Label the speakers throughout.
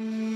Speaker 1: Mm-hmm.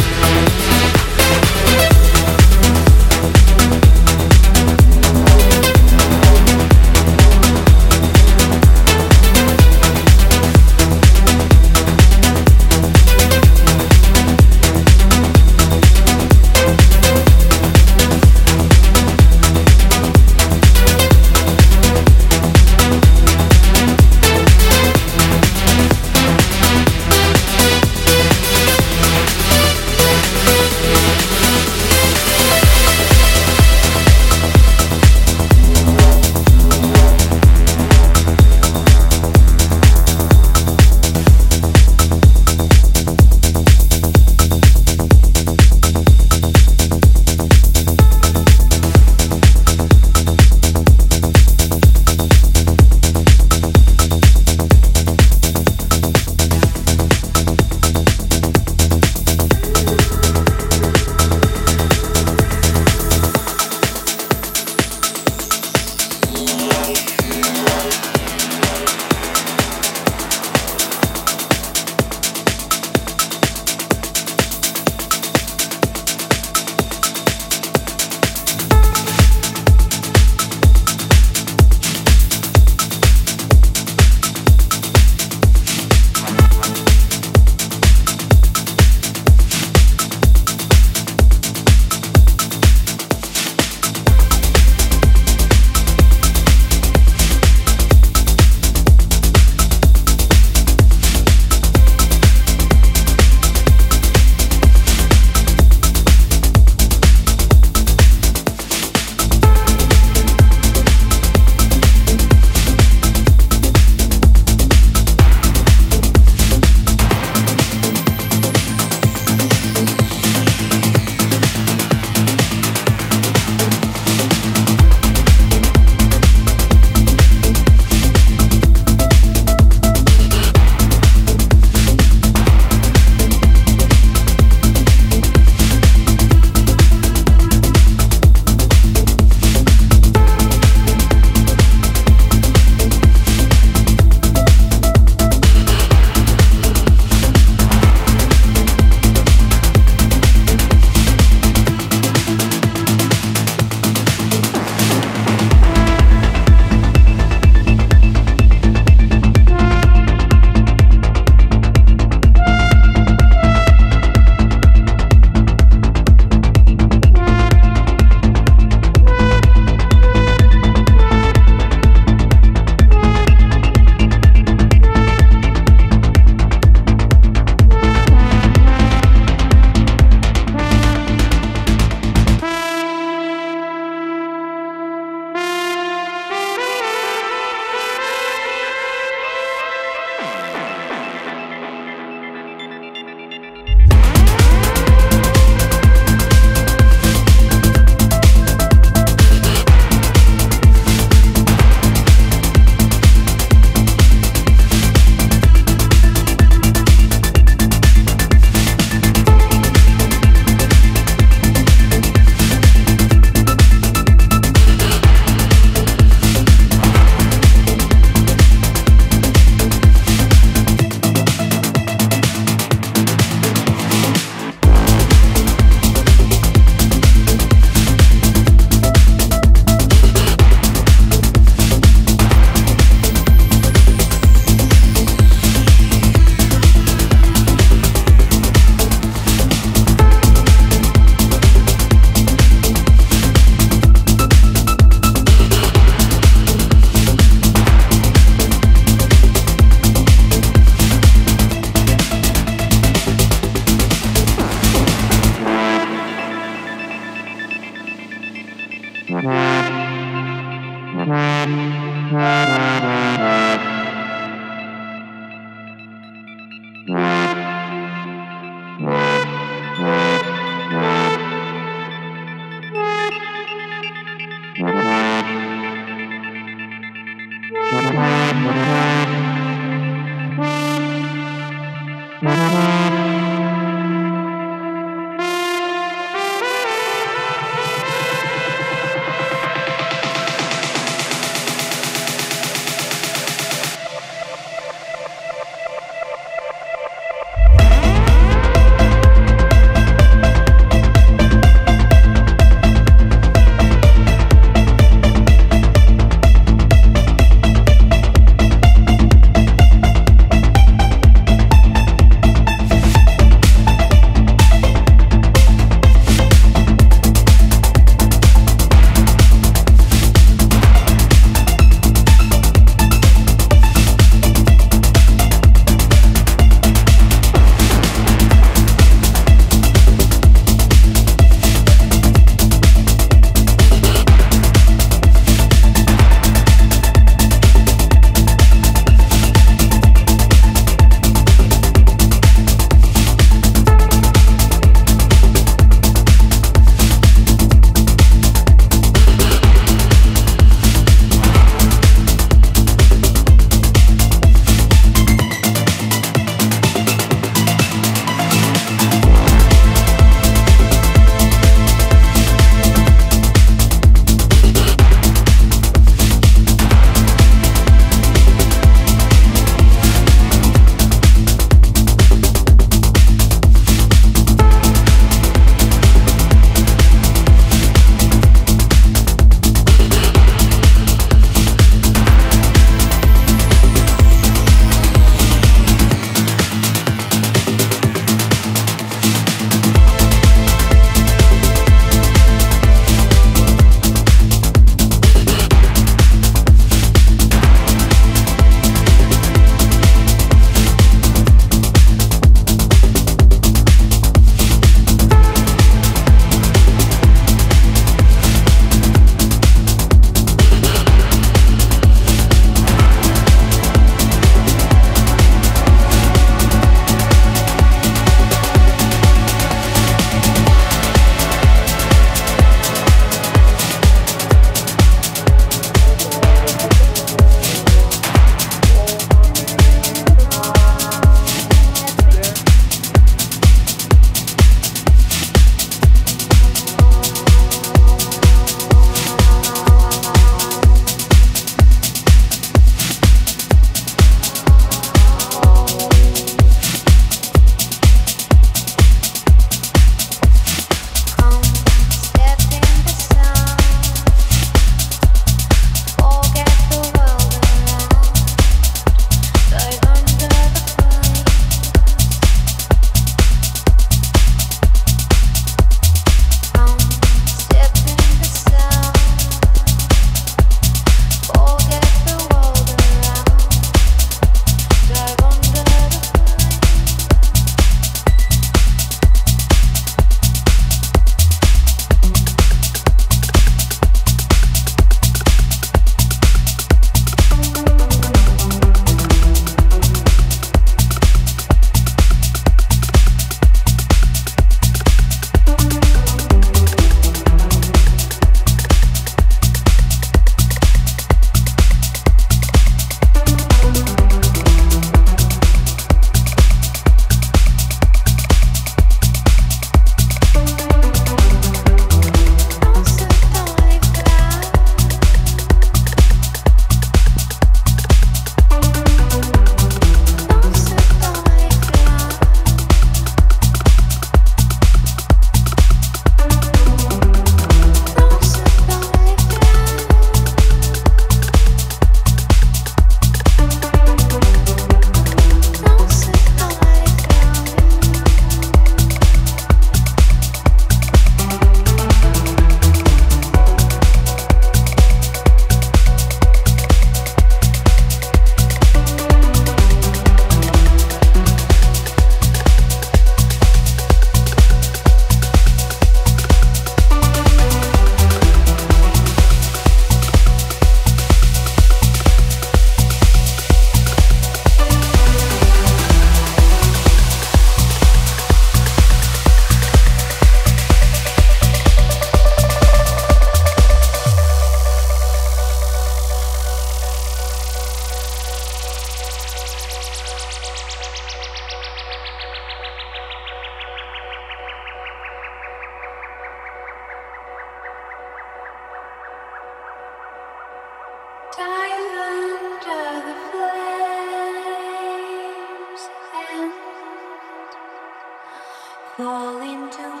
Speaker 2: fall into